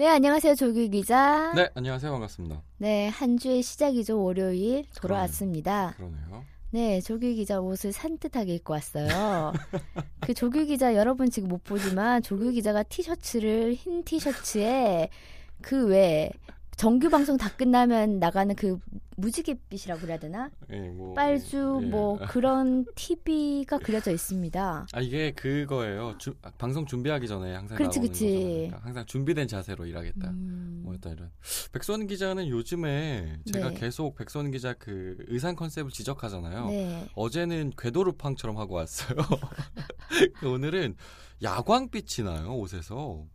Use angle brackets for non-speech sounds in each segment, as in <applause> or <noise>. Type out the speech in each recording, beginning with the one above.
네, 안녕하세요. 조규 기자. 네, 안녕하세요. 반갑습니다. 네, 한 주의 시작이죠. 월요일 돌아왔습니다. 그러네요. 네, 조규 기자 옷을 산뜻하게 입고 왔어요. <laughs> 그 조규 기자 여러분 지금 못 보지만 조규 기자가 티셔츠를 흰 티셔츠에 그 외에 정규 방송 다 끝나면 나가는 그 무지갯빛이라고 그래야 되나? 예, 뭐, 빨주 예. 뭐 <laughs> 그런 TV가 그려져 있습니다. 아 이게 그거예요. 주, 아, 방송 준비하기 전에 항상 그렇지, 나오는. 거잖아요. 그러니까 항상 준비된 자세로 일하겠다. 음, 뭐 일단 이런 백선 기자는 요즘에 제가 네. 계속 백선 기자 그 의상 컨셉을 지적하잖아요. 네. 어제는 궤도루팡처럼 하고 왔어요. <laughs> <laughs> 오늘은 야광빛이 나요 옷에서.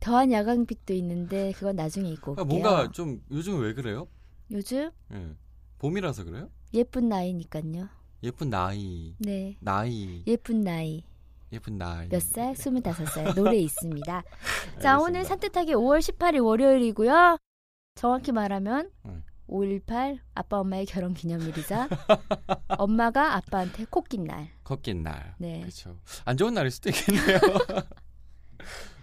더한 야광빛도 있는데 그건 나중에 입고 올게요. 아, 뭔가 좀 요즘 왜 그래요? 요즘 예. 봄이라서 그래요? 예쁜 나이니까요. 예쁜 나이, 네. 나이, 예쁜 나이. 예쁜 나이. 몇 살? 25살. 노래 있습니다. <laughs> 자. 오늘 산뜻하게 5월 18일 월요일이고요. 정확히 말하면 응. 5.18 아빠 엄마의 결혼 기념일이자 <laughs> 엄마가 아빠한테 코낀 날. 걷긴 날. 네. 그렇죠. 안 좋은 날일 수도 있겠네요. <laughs>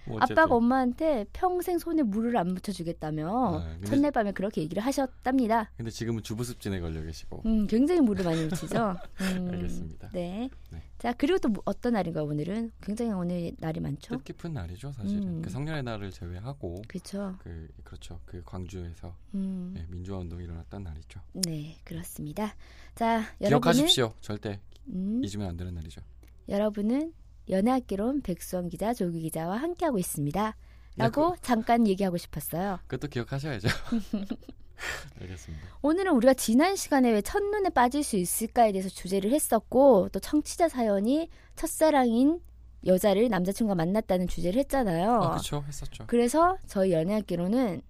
뭐. 아빠가 엄마한테 평생 손에 물을 안 묻혀주겠다며 네, 근데- 첫날 밤에 그렇게 얘기를 하셨답니다. 근데 지금은 주부습진에 걸려 계시고. 음, 굉장히 물을 많이 묻히죠. <laughs> 음, 알겠습니다. 네. 네. 자, 그리고 또 뭐- 어떤 날인가요, 오늘은? 굉장히 오늘 날이 많죠? 뜻깊은 날이죠, 사실은. 음. 그 성년의 날을 제외하고 그렇죠. 그 그렇죠. 그 광주에서 음, 네, 민주화 운동이 일어났던 날이죠. 네, 그렇습니다. 자, 여러분은 기억하십시오. 절대 음, 잊으면 안 되는 날이죠. 여러분은 연애학개론 백수원 기자, 조규 기자와 함께하고 있습니다. 라고 네, 잠깐 얘기하고 싶었어요. 그것도 기억하셔야죠. <laughs> 알겠습니다. 오늘은 우리가 지난 시간에 왜 첫눈에 빠질 수 있을까에 대해서 주제를 했었고 또 청취자 사연이 첫사랑인 여자를 남자친구가 만났다는 주제를 했잖아요. 아, 그렇죠. 했었죠. 그래서 저희 연애학개론은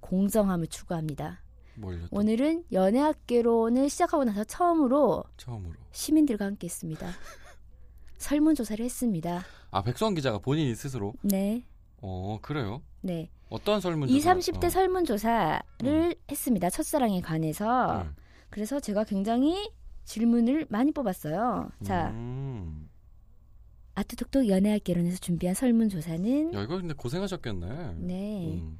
공정함을 추구합니다. 뭘요? 또? 오늘은 연애학개론을 시작하고 나서 처음으로 처음으로. 시민들과 함께 했습니다. <laughs> 설문조사를 했습니다. 아, 백수원 기자가 본인이 스스로 네. 어, 그래요? 네. 어떤 설문 20, 조사? 30대 어. 설문조사를 했습니다. 첫사랑에 관해서. 음. 그래서 제가 굉장히 질문을 많이 뽑았어요. 자, 음. 아트톡톡 연애학 개론에서 준비한 설문조사는 야, 이거 근데 고생하셨겠네. 네. 음.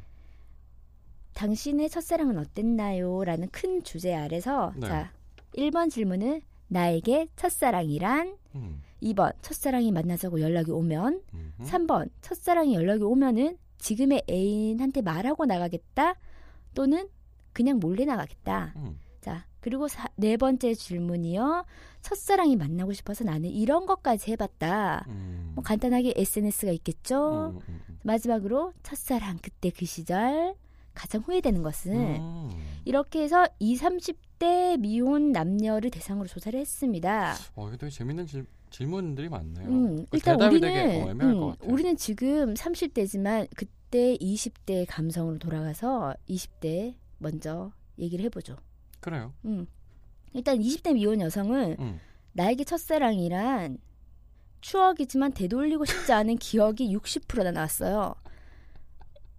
당신의 첫사랑은 어땠나요? 라는 큰 주제 아래서 네. 자, 1번 질문은 나에게 첫사랑이란 음. 2번 첫사랑이 만나자고 연락이 오면 음. 3번 첫사랑이 연락이 오면은 지금의 애인한테 말하고 나가겠다 또는 그냥 몰래 나가겠다. 음. 자, 그리고 사, 네 번째 질문이요. 첫사랑이 만나고 싶어서 나는 이런 것까지 해봤다. 음. 뭐 간단하게 SNS가 있겠죠. 음, 음, 음. 마지막으로 첫사랑 그때 그 시절 가장 후회되는 것은 음. 이렇게 해서 20, 30대 미혼 남녀를 대상으로 조사를 했습니다. 어, 이거 되게 재밌는 질, 질문들이 많네요. 음, 그 일단 우리는 음. 우리는 지금 30대지만 그때 20대 감성으로 돌아가서 20대 먼저 얘기를 해보죠. 그래요. 음. 일단 20대 미혼 여성은 음. 나에게 첫사랑이란 추억이지만 되돌리고 싶지 않은 기억이 60%나 나왔어요.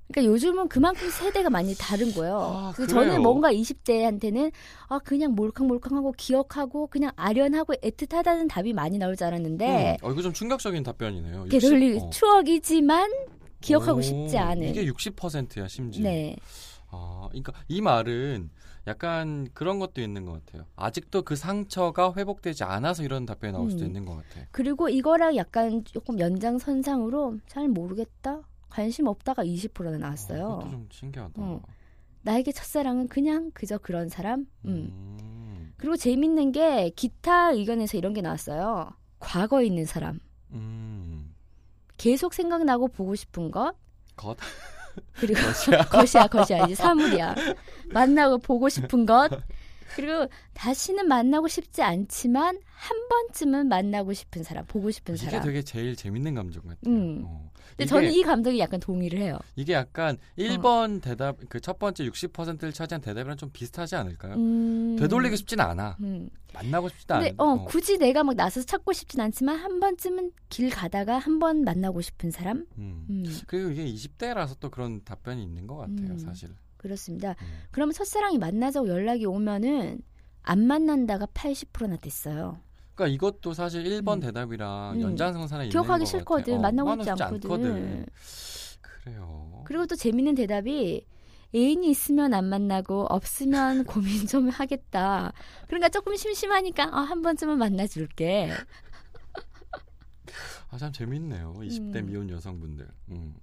그러니까 요즘은 그만큼 세대가 많이 다른 거예요. 아, 그래서 그래요? 저는 뭔가 20대한테는 아 그냥 몰캉몰캉하고 기억하고 그냥 아련하고 애틋하다는 답이 많이 나올 줄 알았는데 음. 어, 이거 좀 충격적인 답변이네요. 60? 어. 추억이지만 기억하고 오, 싶지 않은. 이게 60%야 심지어. 네, 아, 그러니까 이 말은 약간 그런 것도 있는 것 같아요. 아직도 그 상처가 회복되지 않아서 이런 답변이 나올 수도 음. 있는 것 같아. 그리고 이거랑 약간 조금 연장선상으로 잘 모르겠다, 관심 없다가 20%나 나왔어요. 어, 좀 신기하다. 어. 나에게 첫사랑은 그냥 그저 그런 사람. 음. 음. 그리고 재밌는 게 기타 의견에서 이런 게 나왔어요. 과거에 있는 사람. 음. 계속 생각나고 보고 싶은 것. 것. 그리고 <laughs> 것이야. <laughs> 것이야, 것이야. 이제 사물이야. 만나고 보고 싶은 것. 그리고 다시는 만나고 싶지 않지만 한 번쯤은 만나고 싶은 사람, 보고 싶은 이게 사람. 되게 제일 재밌는 감정 같아요. 음. 어. 근데 이게, 저는 이 감정이 약간 동의를 해요. 이게 약간 1번 대답 그 첫 번째 60%를 차지한 대답이랑 좀 비슷하지 않을까요? 음. 되돌리고 싶진 않아. 음. 만나고 싶지도 근데 않아. 어, 굳이 내가 막 나서서 찾고 싶진 않지만 한 번쯤은 길 가다가 한 번 만나고 싶은 사람? 음. 음, 그리고 이게 20대라서 또 그런 답변이 있는 것 같아요, 음. 사실. 그렇습니다. 음. 그러면 첫사랑이 만나자고 연락이 오면은 안 만난다가 80%나 됐어요. 그러니까 이것도 사실 1번 음. 대답이랑 음. 연장선상에 기억하기 있는 것 싫거든. 어, 만나고 싶지 만나고 않거든. 그래요. 그리고 또 재밌는 대답이 애인이 있으면 안 만나고 없으면 <laughs> 고민 좀 하겠다. 그러니까 조금 심심하니까 어, 한 번쯤은 만나줄게. 아, 참 재밌네요. 20대 음. 미혼 여성분들. 음.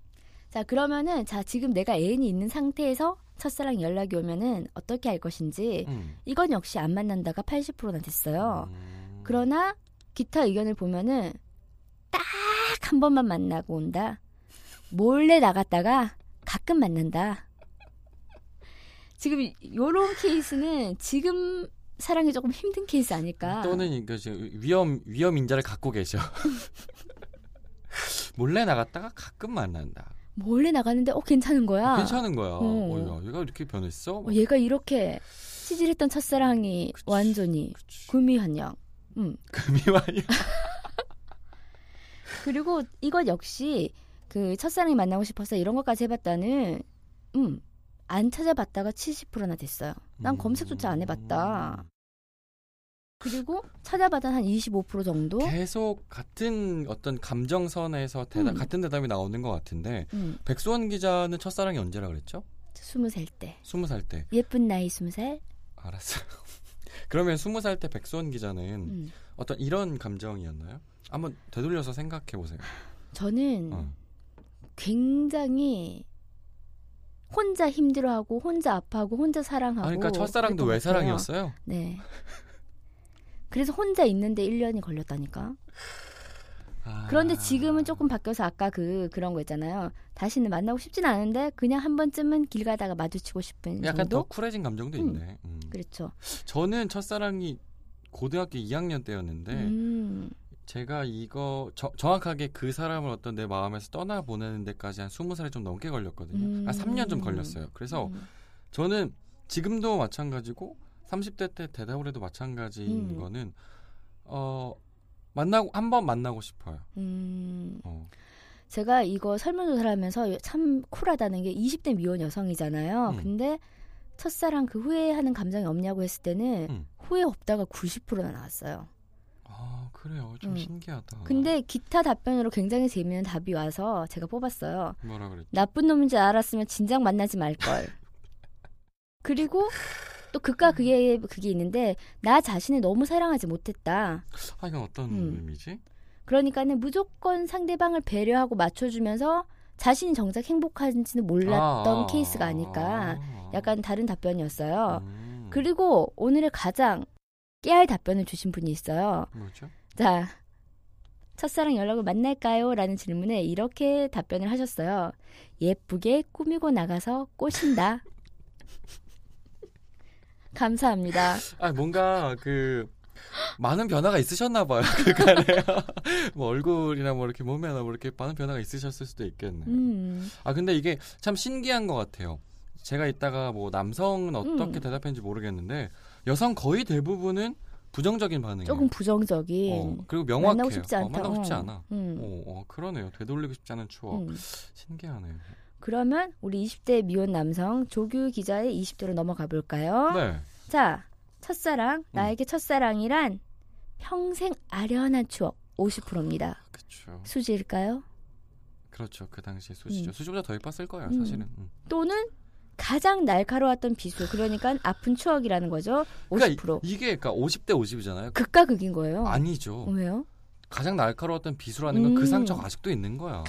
자 그러면은 자 지금 내가 애인이 있는 상태에서 첫사랑 연락이 오면은 어떻게 할 것인지 음. 이건 역시 안 만난다가 80%나 됐어요. 음. 그러나 기타 의견을 보면은 딱 한 번만 만나고 온다. 몰래 나갔다가 가끔 만난다. 지금 요런 케이스는 지금 사랑이 조금 힘든 케이스 아닐까? 또는 이거 지금 위험 위험 인자를 갖고 계셔. <laughs> 몰래 나갔다가 가끔 만난다. 몰래 나갔는데 어 괜찮은 거야. 괜찮은 거야. 어. 어, 야, 얘가 이렇게 변했어? 어, 얘가 이렇게 치질했던 첫사랑이 그치. 완전히 그치. 구미한양. 음. <laughs> 금이와요. <laughs> 그리고 이것 역시 그 첫사랑이 만나고 싶어서 이런 것까지 해봤다는 음. 안 찾아봤다가 70%나 됐어요. 난 검색조차 안 해봤다. 그리고 찾아봤다 한25% 정도. 계속 같은 어떤 감정선에서 대답 음. 같은 대답이 나오는 것 같은데 음, 백수원 기자는 첫사랑이 언제라 그랬죠? 20살 때. 스무 살 때. 예쁜 나이 20살. 알았어요. <laughs> 그러면 스무 살 때 백수원 기자는 음. 어떤 이런 감정이었나요? 한번 되돌려서 생각해 보세요. 저는 어. 굉장히 혼자 힘들어하고 혼자 아파하고 혼자 사랑하고 아, 그러니까 첫사랑도 같아요. 외사랑이었어요. 네. 그래서 혼자 있는데 1년이 걸렸다니까. 아. 그런데 지금은 조금 바뀌어서 아까 그 그런 거 있잖아요. 다시는 만나고 싶진 않은데 그냥 한 번쯤은 길 가다가 마주치고 싶은 약간 정도. 더 쿨해진 감정도 음. 있네. 음. 그렇죠. 저는 첫사랑이 고등학교 2학년 때였는데 음, 제가 이거 저- 정확하게 그 사람을 어떤 내 마음에서 떠나 보내는 데까지 한 20살이 좀 넘게 걸렸거든요. 음. 한 3년 좀 걸렸어요. 그래서 음, 저는 지금도 마찬가지고 30대 때 대답을 해도 마찬가지인 음. 거는 어 만나고 한 번 만나고 싶어요. 음. 어. 제가 이거 설문조사를 하면서 참 쿨하다는 게 20대 미혼 여성이잖아요. 음. 근데 첫사랑 그 후회하는 감정이 없냐고 했을 때는 음. 후회 없다가 90%나 나왔어요. 아 그래요. 좀 음. 신기하다. 근데 기타 답변으로 굉장히 재미있는 답이 와서 제가 뽑았어요. 뭐라 그랬지? 나쁜 놈인 줄 알았으면 진작 만나지 말 걸. <laughs> 그리고 또 극과 극의 그게 있는데 나 자신을 너무 사랑하지 못했다. 아 이건 어떤 음. 의미지? 그러니까는 무조건 상대방을 배려하고 맞춰주면서 자신이 정작 행복한지는 몰랐던 아, 케이스가 아닐까. 아. 약간 다른 답변이었어요. 음. 그리고 오늘의 가장 깨알 답변을 주신 분이 있어요. 뭐죠? 자, 첫사랑 연락을 만날까요? 라는 질문에 이렇게 답변을 하셨어요. 예쁘게 꾸미고 나가서 꼬신다. <laughs> 감사합니다. 아 뭔가 그 많은 변화가 있으셨나 봐요. <laughs> 그간에 뭐 얼굴이나 뭐 이렇게 몸매나 뭐 이렇게 많은 변화가 있으셨을 수도 있겠네요. 음, 아 근데 이게 참 신기한 것 같아요. 제가 이따가 뭐 남성은 어떻게 음. 대답했는지 모르겠는데 여성 거의 대부분은 부정적인 반응이에요. 조금 부정적인. 어, 그리고 명확해요. 만나고 싶지 않다. 어, 만나고 싶지 어. 않아. 음, 어, 어, 그러네요. 되돌리고 싶지 않은 추억. 음. 신기하네요. 그러면 우리 20대 미혼 남성 조규 기자의 20대로 넘어가 볼까요? 네. 자, 첫사랑, 나에게 첫사랑이란 평생 아련한 추억 50%입니다. 그렇죠. 수지일까요? 그렇죠. 그 당시에 수지죠. 음. 수지보다 더 이뻤을 거예요, 음. 사실은. 음. 또는 가장 날카로웠던 비수, 그러니까 아픈 추억이라는 거죠. 50%. 그러니까 이- 이게 그러니까 50대 50이잖아요. 극과 극인 거예요. 아니죠. 어, 왜요? 가장 날카로웠던 비수라는 건그 음. 상처가 아직도 있는 거야.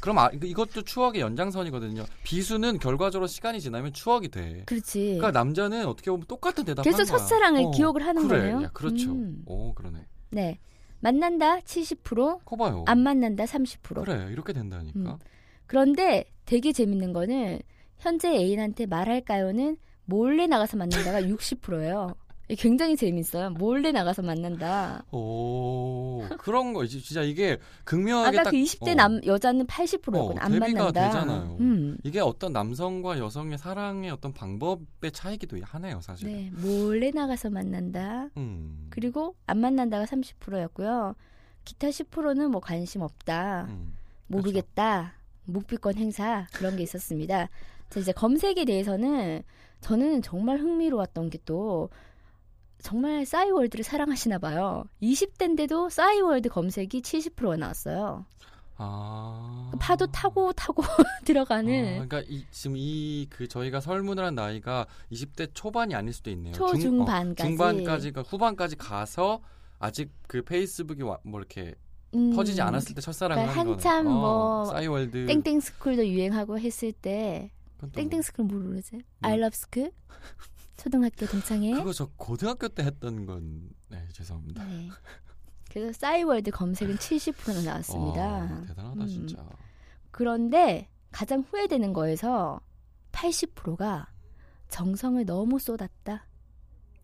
그럼 아, 이것도 추억의 연장선이거든요. 비수는 결과적으로 시간이 지나면 추억이 돼. 그렇지. 그러니까 남자는 어떻게 보면 똑같은 대답을 거야. 첫사랑을 어, 기억을 하는 그래. 거네요. 야, 그렇죠. 음. 오, 그러네. 네. 만난다 70%, 커봐요. 안 만난다 30%. 그래, 이렇게 된다니까. 음. 그런데 되게 재밌는 거는 현재 애인한테 말할까요는 몰래 나가서 만난다가 <laughs> 60%예요. 굉장히 재밌어요. 몰래 나가서 만난다. 오 그런 거 이제 진짜 이게 극명하게 아까 딱그 20대 어, 남 여자는 80%였거든. 어, 안 대비가 만난다. 되잖아요. 음. 이게 어떤 남성과 여성의 사랑의 어떤 방법의 차이기도 하네요, 사실. 네, 몰래 나가서 만난다. 음. 그리고 안 만난다가 30%였고요. 기타 10%는 뭐 관심 없다. 음. 모르겠다. 묵비권 행사 그런 게 있었습니다. 자, 이제 검색에 대해서는 저는 정말 흥미로웠던 게 또 정말 싸이월드를 사랑하시나 봐요. 20대인데도 싸이월드 검색이 70%가 나왔어요. 아. 파도 타고 타고 <laughs> 들어가는 아, 그러니까 이, 지금 이 그 저희가 설문을 한 나이가 20대 초반이 아닐 수도 있네요. 중- 어, 초중반까지. 중반까지, 그 후반까지 가서 아직 그 페이스북이 와, 뭐 이렇게 음, 퍼지지 않았을 때 첫사랑을 그러니까 한참 거네. 뭐 싸이월드 땡땡 스쿨도 유행하고 했을 때또 땡땡 스쿨 모르지? 뭐. I love school? <laughs> 초등학교 동창회? 그거 저 고등학교 때 했던 건 네, 죄송합니다. 네. 그래서 싸이월드 검색은 70%나 나왔습니다. 와, 대단하다 음. 진짜. 그런데 가장 후회되는 거에서 80%가 정성을 너무 쏟았다.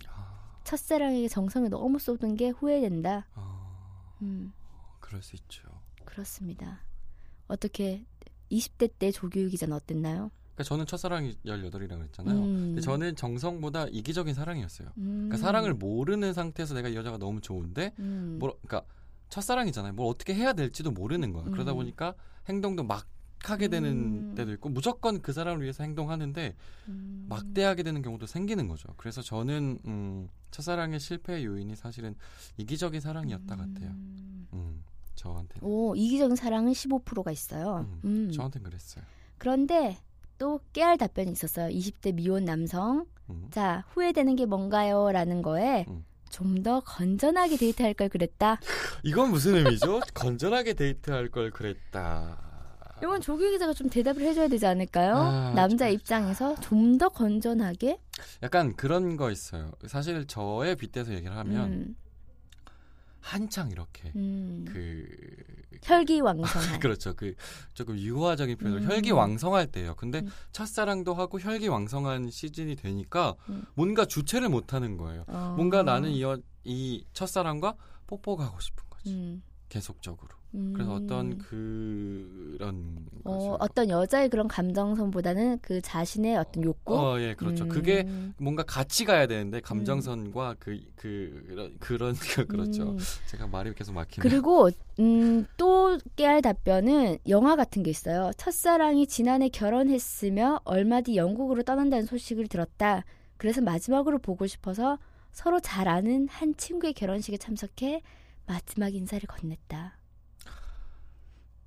아, 첫사랑에게 정성을 너무 쏟은 게 후회된다. 아, 음, 그럴 수 있죠. 그렇습니다. 어떻게 20대 때 기자는 어땠나요? 그러니까 저는 첫사랑이 18이라고 그랬잖아요. 음. 근데 저는 정성보다 이기적인 사랑이었어요. 음. 그러니까 사랑을 모르는 상태에서 내가 이 여자가 너무 좋은데 음. 뭘 그러니까 첫사랑이잖아요. 뭘 어떻게 해야 될지도 모르는 거야. 그러다 음. 보니까 행동도 막 하게 되는 음. 때도 있고 무조건 그 사람을 위해서 행동하는데 음. 막대하게 되는 경우도 생기는 거죠. 그래서 저는 음, 첫사랑의 실패 요인이 사실은 이기적인 사랑이었다 같아요. 음. 음, 저한테는. 오, 이기적인 사랑은 15%가 있어요. 음, 음. 저한테는 그랬어요. 그런데 또 깨알 답변이 있었어요. 20대 미혼 남성. 음. 자, 후회되는 게 뭔가요? 라는 거에 음. 좀더 건전하게 데이트할 걸 그랬다. <laughs> 이건 무슨 의미죠? 건전하게 데이트할 걸 그랬다. 이건 조규 기자가 좀 대답을 해줘야 되지 않을까요? 아, 남자 좀- 입장에서 좀 더 건전하게. 약간 그런 거 있어요. 사실 저의 빗대서 얘기를 하면 음, 한창 이렇게 음. 그 혈기왕성한. <laughs> 그렇죠. 그 조금 유화적인 표현으로 음. 혈기왕성할 때예요. 근데 음. 첫사랑도 하고 혈기왕성한 시즌이 되니까 음. 뭔가 주체를 못 하는 거예요. 어. 뭔가 나는 이, 여- 이 첫사랑과 뽀뽀가 하고 싶은 거지. 음, 계속적으로. 음. 그래서 어떤 그런 어. 어떤 여자의 그런 감정선보다는 그 자신의 어떤 욕구. 어, 예, 그렇죠. 음. 그게 뭔가 같이 가야 되는데 감정선과 그, 그, 그런, 그런, 그렇죠. 음. 제가 말이 계속 막히네요. 그리고 음, 또 깨알 답변은 영화 같은 게 있어요. 첫사랑이 지난해 결혼했으며 얼마 뒤 영국으로 떠난다는 소식을 들었다. 그래서 마지막으로 보고 싶어서 서로 잘 아는 한 친구의 결혼식에 참석해 마지막 인사를 건넸다.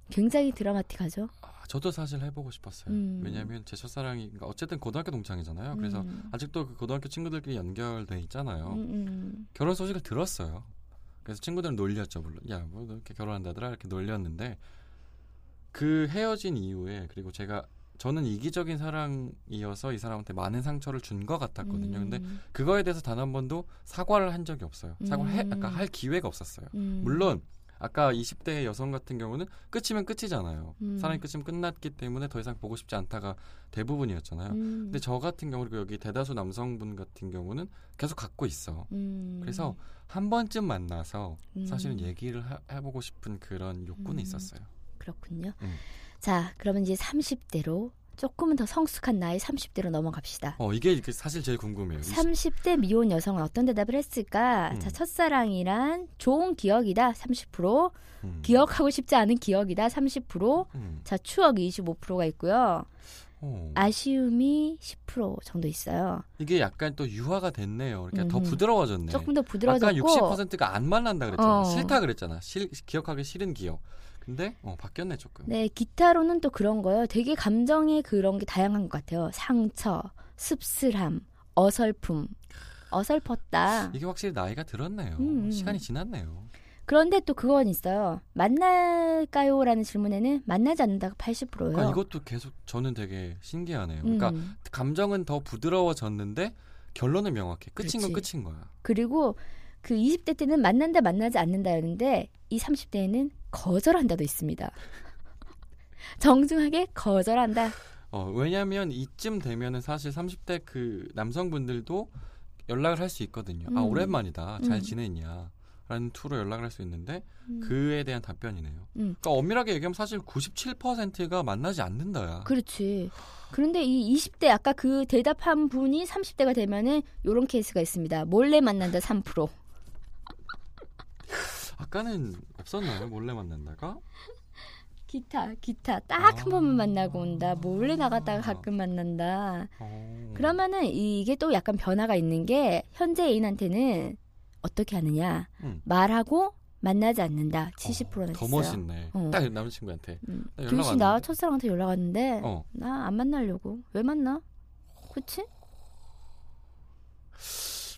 굉장히 드라마틱하죠. 아, 저도 사실 해보고 싶었어요. 음. 왜냐하면 제 첫사랑이 그러니까 어쨌든 고등학교 동창이잖아요. 그래서 음. 아직도 그 고등학교 친구들끼리 연결돼 있잖아요. 음, 음. 결혼 소식을 들었어요. 그래서 친구들은 놀렸죠, 물론. 야, 뭐 이렇게 결혼한다더라 이렇게 놀렸는데 그 헤어진 이후에 그리고 제가 저는 이기적인 사랑이어서 이 사람한테 많은 상처를 준 것 같았거든요. 근데 음. 그거에 대해서 단 한 번도 사과를 한 적이 없어요. 사과를 해, 음. 아까 할 기회가 없었어요. 음. 물론 아까 20대 여성 같은 경우는 끝이면 끝이잖아요. 음. 사랑이 끝이면 끝났기 때문에 더 이상 보고 싶지 않다가 대부분이었잖아요. 음. 근데 저 같은 경우 그리고 여기 대다수 남성분 같은 경우는 계속 갖고 있어. 음. 그래서 한 번쯤 만나서 음. 사실은 얘기를 하- 해보고 싶은 그런 욕구는 음. 있었어요. 그렇군요. 음. 자, 그러면 이제 30대로 조금은 더 성숙한 나이 30대로 넘어갑시다. 어 이게 사실 제일 궁금해요. 이- 30대 미혼 여성은 어떤 대답을 했을까? 음. 자, 첫사랑이란 좋은 기억이다 30%, 음. 기억하고 싶지 않은 기억이다 30%, 음. 자, 추억이 25%가 있고요. 어. 아쉬움이 10% 정도 있어요. 이게 약간 또 유화가 됐네요. 그러니까 더 음흠. 부드러워졌네. 조금 더 아까 부드러워졌고 60%가 안 만난다 그랬잖아. 어. 싫다 그랬잖아. 싫- 기억하기 싫은 기억. 근데 어, 바뀌었네 조금. 네, 기타로는 또 그런 거요. 되게 감정의 그런 게 다양한 것 같아요. 상처, 씁쓸함, 어설픔. 어설펐다. 이게 확실히 나이가 들었네요. 음, 음. 시간이 지났네요. 그런데 또 그건 있어요. 만날까요? 라는 질문에는 만나지 않는다가 80%예요. 그러니까 이것도 계속 저는 되게 신기하네요. 그러니까 음. 감정은 더 부드러워졌는데 결론은 명확해. 끝인 건 그렇지. 끝인 거야. 그리고 그 20대 때는 만난다 만나지 않는다였는데 이 30대에는 거절한다도 있습니다. 정중하게 거절한다. 어, 왜냐하면 이쯤 되면은 사실 30대 그 남성분들도 연락을 할 수 있거든요. 아 음. 오랜만이다. 잘 음. 지냈냐? 라는 투로 연락을 할 수 있는데 음. 그에 대한 답변이네요. 음. 그러니까 엄밀하게 얘기하면 사실 97%가 만나지 않는다야. 그렇지. 그런데 이 20대 아까 그 대답한 분이 30대가 되면은 요런 케이스가 있습니다. 몰래 만난다 3%. 아까는 없었나요? 몰래 만난다가? 기타, 기타 딱한 아. 번만 만나고 온다. 몰래 나갔다가 가끔 만난다. 어. 그러면은 이게 또 약간 변화가 있는 게 현재 애인한테는 어떻게 하느냐 음. 말하고 만나지 않는다 70%나 더 있어요. 멋있네. 어. 딱 남자친구한테. 음. 교시 나? 첫사랑한테 연락 왔는데 어. 나안 만나려고 왜 만나? 그치?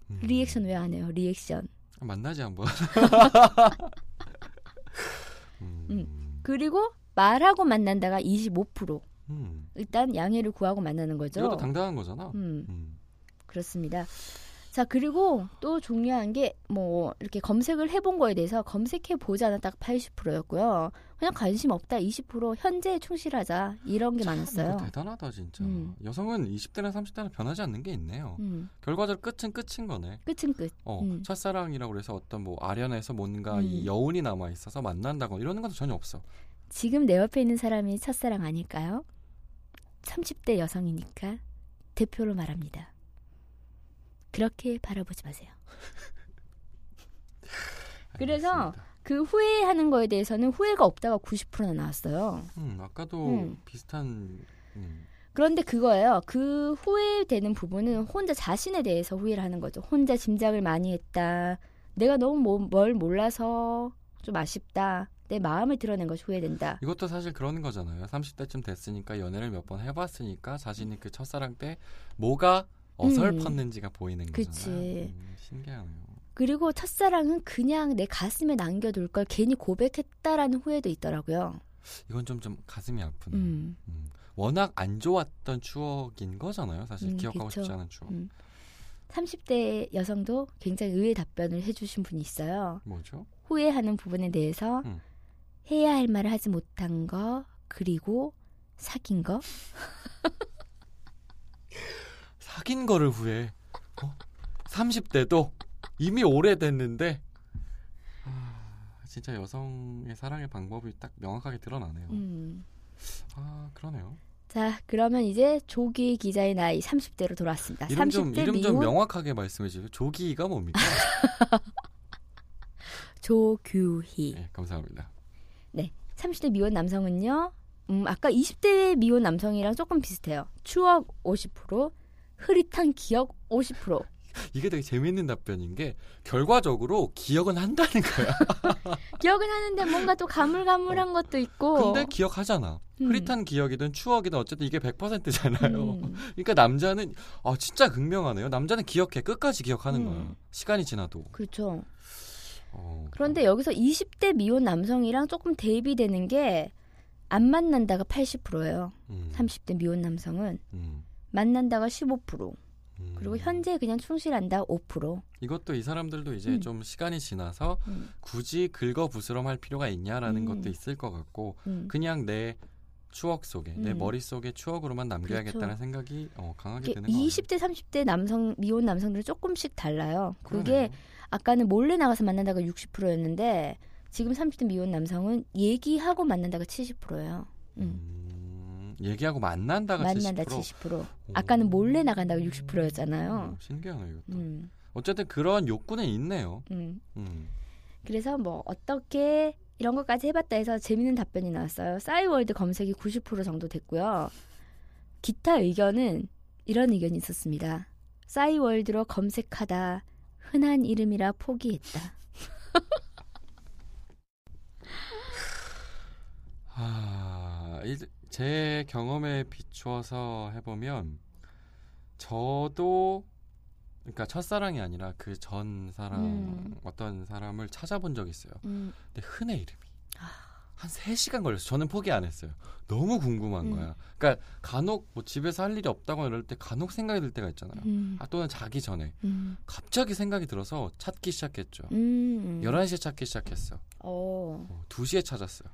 음. 리액션 왜 안 해요? 리액션. 만나지 한번. <laughs> 음. 그리고 말하고 만난다가 25%. 음. 일단 양해를 구하고 만나는 거죠. 이것도 당당한 거잖아. 음, 음. 그렇습니다. 자, 그리고 또 중요한 게 뭐 이렇게 검색을 해본 거에 대해서 검색해 보자는 딱 80%였고요. 그냥 관심 없다 20% 현재에 충실하자 이런 게 참 많았어요. 대단하다 진짜. 음. 여성은 20대나 30대나 변하지 않는 게 있네요. 음, 결과적으로 끝은 끝인 거네. 끝은 끝. 어, 음. 첫사랑이라고 해서 어떤 뭐 아련해서 뭔가 음. 이 여운이 남아 있어서 만난다거나 이런 건 전혀 없어. 지금 내 옆에 있는 사람이 첫사랑 아닐까요? 30대 여성이니까 대표로 말합니다. 그렇게 바라보지 마세요. <laughs> 그래서. 그 후회하는 거에 대해서는 후회가 없다가 90%나 나왔어요. 음, 아까도 음. 비슷한 음, 그런데 그거예요. 그 후회되는 부분은 혼자 자신에 대해서 후회를 하는 거죠. 혼자 짐작을 많이 했다. 내가 너무 뭐- 뭘 몰라서 좀 아쉽다. 내 마음을 드러낸 것이 후회된다. 이것도 사실 그런 거잖아요. 30대쯤 됐으니까 연애를 몇 번 해봤으니까 자신이 그 첫사랑 때 뭐가 어설펐는지가 보이는 음. 그치. 거잖아요. 음, 신기하네요. 그리고 첫사랑은 그냥 내 가슴에 남겨둘 걸 괜히 고백했다라는 후회도 있더라고요. 이건 좀 좀 가슴이 아프네. 음. 음. 워낙 안 좋았던 추억인 거잖아요. 사실 음, 기억하고 그쵸. 싶지 않은 추억. 음. 30대 여성도 굉장히 의외의 답변을 해주신 분이 있어요. 뭐죠? 후회하는 부분에 대해서 음. 해야 할 말을 하지 못한 거 그리고 사귄 거 <laughs> 사귄 거를 후회. 어? 30대도 이미 오래됐는데 아, 진짜 여성의 사랑의 방법이 딱 명확하게 드러나네요. 음. 아 그러네요. 자 그러면 이제 조기 기자의 나이 30대로 돌아왔습니다. 이름 좀 30대 이름 좀 미혼 명확하게 말씀해 주세요. 조기가 뭡니까? <laughs> 조규희 네, 감사합니다. 30대 미혼 남성은요 음, 아까 20대 미혼 남성이랑 조금 비슷해요. 추억 50% 흐릿한 기억 50% 이게 되게 재밌는 답변인 게 결과적으로 기억은 한다는 거야. <laughs> 기억은 하는데 뭔가 또 가물가물한 것도 있고 근데 기억하잖아. 어. 음. 흐릿한 기억이든 추억이든 어쨌든 이게 100%잖아요. 음. 그러니까 남자는 아 진짜 극명하네요. 남자는 기억해 끝까지 기억하는 음. 거야. 시간이 지나도. 그렇죠. 어, 그런데 여기서 20대 미혼 남성이랑 조금 대비되는 게 안 만난다가 80%예요. 음, 30대 미혼 남성은 음, 만난다가 15% 음. 그리고 현재 그냥 충실한다 5%. 이것도 이 사람들도 이제 음. 좀 시간이 지나서 음. 굳이 긁어부스럼할 필요가 있냐라는 음. 것도 있을 것 같고 음. 그냥 내 추억 속에 내 음. 머릿속에 추억으로만 남겨야겠다는 그렇죠. 생각이 어, 강하게 드는 거 같아요. 20대 30대 남성 미혼 남성들은 조금씩 달라요. 그게 그러네요. 아까는 몰래 나가서 만난다가 60%였는데 지금 30대 미혼 남성은 얘기하고 만난다가 70%예요. 음. 음, 얘기하고 만난다가 만난다 70%. 70%. 아까는 몰래 나간다가 60%였잖아요. 음, 신기하네 이것도. 음. 어쨌든 그런 욕구는 있네요. 음. 음. 그래서 뭐 어떻게 이런 것까지 해봤다 해서 재밌는 답변이 나왔어요. 싸이월드 검색이 90% 정도 됐고요. 기타 의견은 이런 의견이 있었습니다. 싸이월드로 검색하다 흔한 이름이라 포기했다. <laughs> 아, 이- 제 경험에 비추어서 해보면 저도 그러니까 첫사랑이 아니라 그 전 사람 음. 어떤 사람을 찾아본 적이 있어요. 음, 근데 흔해 이름이 아. 한 3시간 걸렸어요. 저는 포기 안 했어요. 너무 궁금한 음. 거야. 그러니까 간혹 뭐 집에서 할 일이 없다거나 이럴 때 간혹 생각이 들 때가 있잖아요. 음, 아, 또는 자기 전에 음, 갑자기 생각이 들어서 찾기 시작했죠. 음. 11시에 찾기 시작했어. 어, 어, 2시에 찾았어요.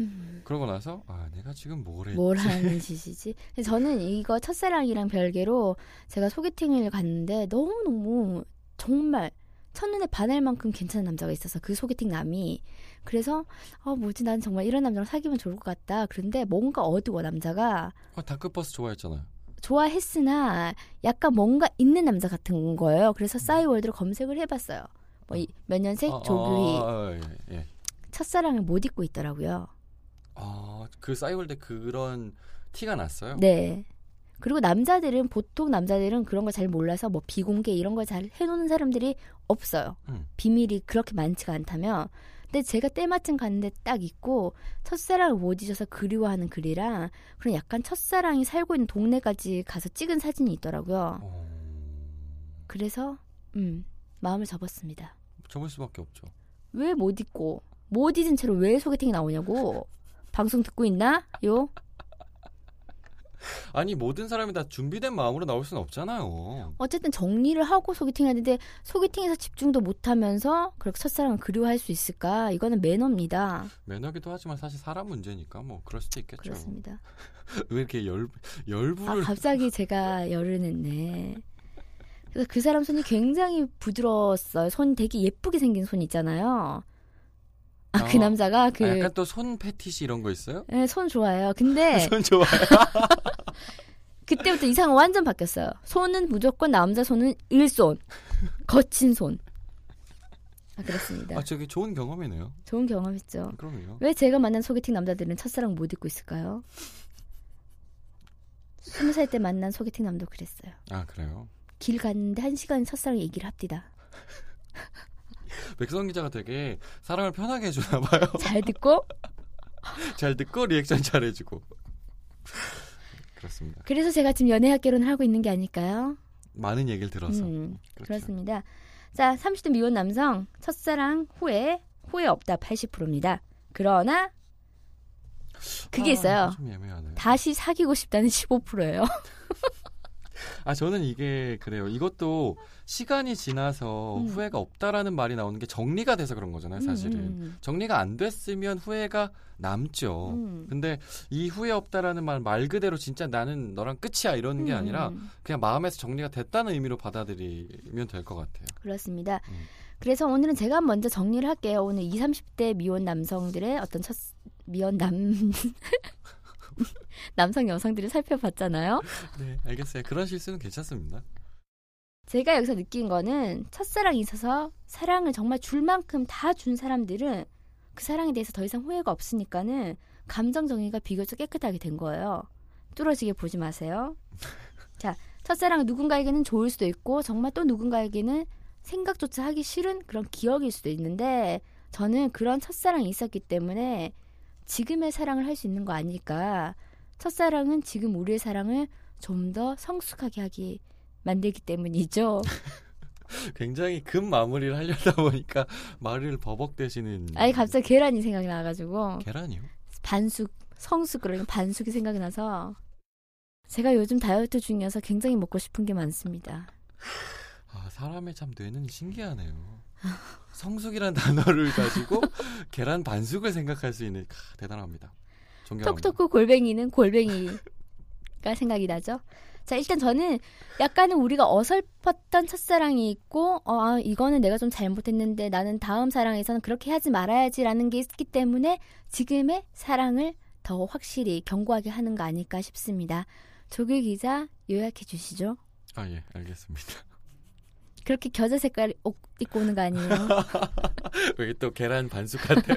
음, 그러고 나서 아 내가 지금 뭘 했지? 뭘 하는 <laughs> 짓이지? 저는 이거 첫사랑이랑 별개로 제가 소개팅을 갔는데 너무 너무 정말 첫눈에 반할 만큼 괜찮은 남자가 있어서 그 소개팅 남이 그래서 아 뭐지 난 정말 이런 남자랑 사귀면 좋을 것 같다 그런데 뭔가 어두워 남자가 어, 다크버스 좋아했잖아요. 좋아했으나 약간 뭔가 있는 남자 같은 거예요 음. 그래서 싸이월드로 검색을 해봤어요 뭐 몇 년생 아, 조규희 아, 아, 예, 예. 첫사랑을 못 잊고 있더라고요 아, 그 싸이월드 그런 티가 났어요. 네. 그리고 남자들은 보통 남자들은 그런 걸 잘 몰라서 뭐 비공개 이런 걸 잘 해놓는 사람들이 없어요. 음. 비밀이 그렇게 많지가 않다면. 근데 제가 때마침 갔는데 딱 있고 첫사랑을 못 잊어서 그리워하는 글이랑 그런 약간 첫사랑이 살고 있는 동네까지 가서 찍은 사진이 있더라고요. 어, 그래서 음 마음을 접었습니다. 접을 수밖에 없죠. 왜 못 잊고 못 잊은 채로 왜 소개팅이 나오냐고 방송 듣고 있나? 요 아니 모든 사람이 다 준비된 마음으로 나올 수는 없잖아요. 어쨌든 정리를 하고 소개팅 하는데 소개팅에서 집중도 못하면서 그렇게 첫사랑을 그리워할 수 있을까? 이거는 매너입니다. 매너기도 하지만 사실 사람 문제니까 뭐 그럴 수도 있겠죠. 그렇습니다. <laughs> 왜 이렇게 열아 열불을 갑자기 제가 열을 냈네. 그래서 그 사람 손이 굉장히 부드러웠어요. 손이 되게 예쁘게 생긴 손 있잖아요. 아그 아, 남자가 아, 그 약간 또 손 패티시 이런 거 있어요? 네, 손 좋아해요. 근데 <laughs> 손 좋아요. <laughs> 그때부터 이상은 완전 바뀌었어요. 손은 무조건 남자 손은 일손, 거친 손. 아 그렇습니다. 아 저게 좋은 경험이네요. 좋은 경험했죠. 그럼요. 왜 제가 만난 소개팅 남자들은 첫사랑 못 잊고 있을까요? 스무 살 때 만난 소개팅 남도 그랬어요. 아 그래요. 길 갔는데 한 시간 첫사랑 얘기를 합디다. 백성 기자가 되게 사랑을 편하게 해주나 봐요. <laughs> 잘 듣고 <laughs> 잘 듣고 리액션 잘 해주고. 그렇습니다. 그래서 제가 지금 연애학 결혼을 하고 있는 게 아닐까요? 많은 얘기를 들어서. 음, 그렇죠. 그렇습니다. 자, 30대 미혼 남성 첫사랑 후회 후회 없다 80%입니다. 그러나 그게 아, 있어요. 다시 사귀고 싶다는 15%예요. <laughs> 아 저는 이게 그래요. 이것도 시간이 지나서 음. 후회가 없다라는 말이 나오는 게 정리가 돼서 그런 거잖아요. 사실은 음, 정리가 안 됐으면 후회가 남죠. 음. 근데 이 후회 없다라는 말 말 그대로 진짜 나는 너랑 끝이야 이런 게 음, 아니라 음. 그냥 마음에서 정리가 됐다는 의미로 받아들이면 될 것 같아요. 그렇습니다. 음. 그래서 오늘은 제가 먼저 정리를 할게요. 오늘 20, 30대 미혼 남성들의 어떤 첫 미혼 남 <laughs> 남성 여성들을 살펴봤잖아요. <laughs> 네, 알겠어요. 그런 실수는 괜찮습니다. 제가 여기서 느낀 거는 첫사랑이 있어서 사랑을 정말 줄 만큼 다 준 사람들은 그 사랑에 대해서 더 이상 후회가 없으니까는 감정 정리가 비교적 깨끗하게 된 거예요. 뚫어지게 보지 마세요. <laughs> 자, 첫사랑은 누군가에게는 좋을 수도 있고 정말 또 누군가에게는 생각조차 하기 싫은 그런 기억일 수도 있는데 저는 그런 첫사랑이 있었기 때문에 지금의 사랑을 할 수 있는 거 아닐까. 첫사랑은 지금 우리의 사랑을 좀 더 성숙하게 하기 만들기 때문이죠. <laughs> 굉장히 급 마무리를 하려다 보니까 말을 버벅대시는. 아니 갑자기 계란이 생각이 나가지고 계란이요? 반숙, 성숙 그러니까 반숙이 생각이 나서 제가 요즘 다이어트 중이어서 굉장히 먹고 싶은 게 많습니다. 아 사람의 참 뇌는 신기하네요. 성숙이란 <laughs> 단어를 가지고 계란 반숙을 생각할 수 있는 아, 대단합니다. 톡톡고 골뱅이는 골뱅이가 <laughs> 생각이 나죠. 자 일단 저는 약간은 우리가 어설펐던 첫사랑이 있고 어, 아, 이거는 내가 좀 잘못했는데 나는 다음 사랑에서는 그렇게 하지 말아야지라는 게 있기 때문에 지금의 사랑을 더 확실히 견고하게 하는 거 아닐까 싶습니다. 조규 기자 요약해 주시죠. 아 예, 알겠습니다. <laughs> 그렇게 겨자 색깔 옷 입고 오는 거 아니에요? <laughs> 왜 또 계란 반숙 같아요?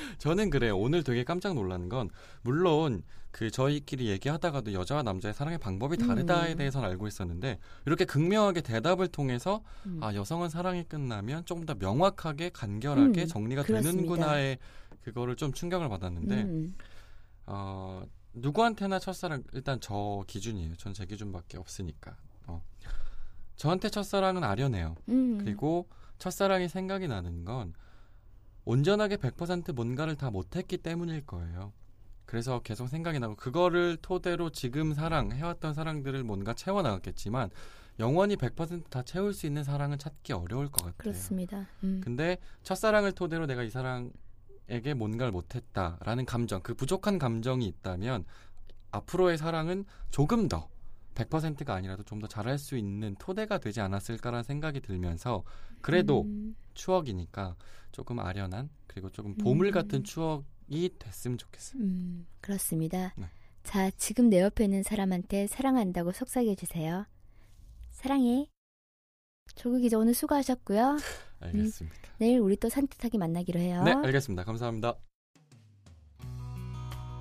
<laughs> 저는 그래요. 오늘 되게 깜짝 놀라는 건 물론 그 저희끼리 얘기하다가도 여자와 남자의 사랑의 방법이 다르다에 음. 대해서는 알고 있었는데 이렇게 극명하게 대답을 통해서 음. 아 여성은 사랑이 끝나면 조금 더 명확하게 간결하게 음, 정리가 그렇습니다. 되는구나의 그거를 좀 충격을 받았는데 음. 어, 누구한테나 첫사랑 일단 저 기준이에요. 전 제 기준밖에 없으니까. 어. 저한테 첫사랑은 아련해요. 음. 그리고 첫사랑이 생각이 나는 건 온전하게 100% 뭔가를 다 못했기 때문일 거예요. 그래서 계속 생각이 나고 그거를 토대로 지금 사랑 해왔던 사랑들을 뭔가 채워 나갔겠지만 영원히 100%다 채울 수 있는 사랑은 찾기 어려울 것 같아요. 그렇습니다. 음. 근데 첫사랑을 토대로 내가 이 사랑을 나에게 뭔가를 못했다라는 감정, 그 부족한 감정이 있다면 앞으로의 사랑은 조금 더 100%가 아니라도 좀 더 잘할 수 있는 토대가 되지 않았을까라는 생각이 들면서 그래도 음, 추억이니까 조금 아련한 그리고 조금 보물 음. 같은 추억이 됐으면 좋겠어요. 음, 그렇습니다. 네. 자, 지금 내 옆에 있는 사람한테 사랑한다고 속삭여 주세요. 사랑해. 조국 기자 오늘 수고하셨고요. <laughs> 알겠습니다. 내일 우리 또 산뜻하게 만나기로 해요. 네, 알겠습니다. 감사합니다.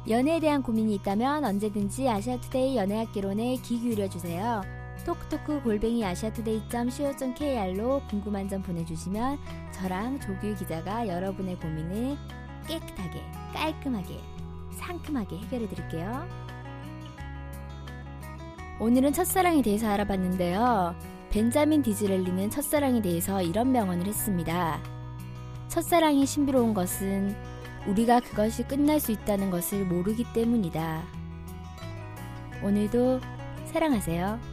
연애에 대한 고민이 있다면 언제든지 아시아투데이 연애학개론에 귀 기울여 주세요. 톡톡크 골뱅이 아시아투데이.co.kr로 궁금한 점 보내주시면 저랑 조규 기자가 여러분의 고민을 깨끗하게, 깔끔하게, 상큼하게 해결해 드릴게요. 오늘은 첫사랑에 대해서 알아봤는데요. 벤자민 디즈렐리는 첫사랑에 대해서 이런 명언을 했습니다. 첫사랑이 신비로운 것은 우리가 그것이 끝날 수 있다는 것을 모르기 때문이다. 오늘도 사랑하세요.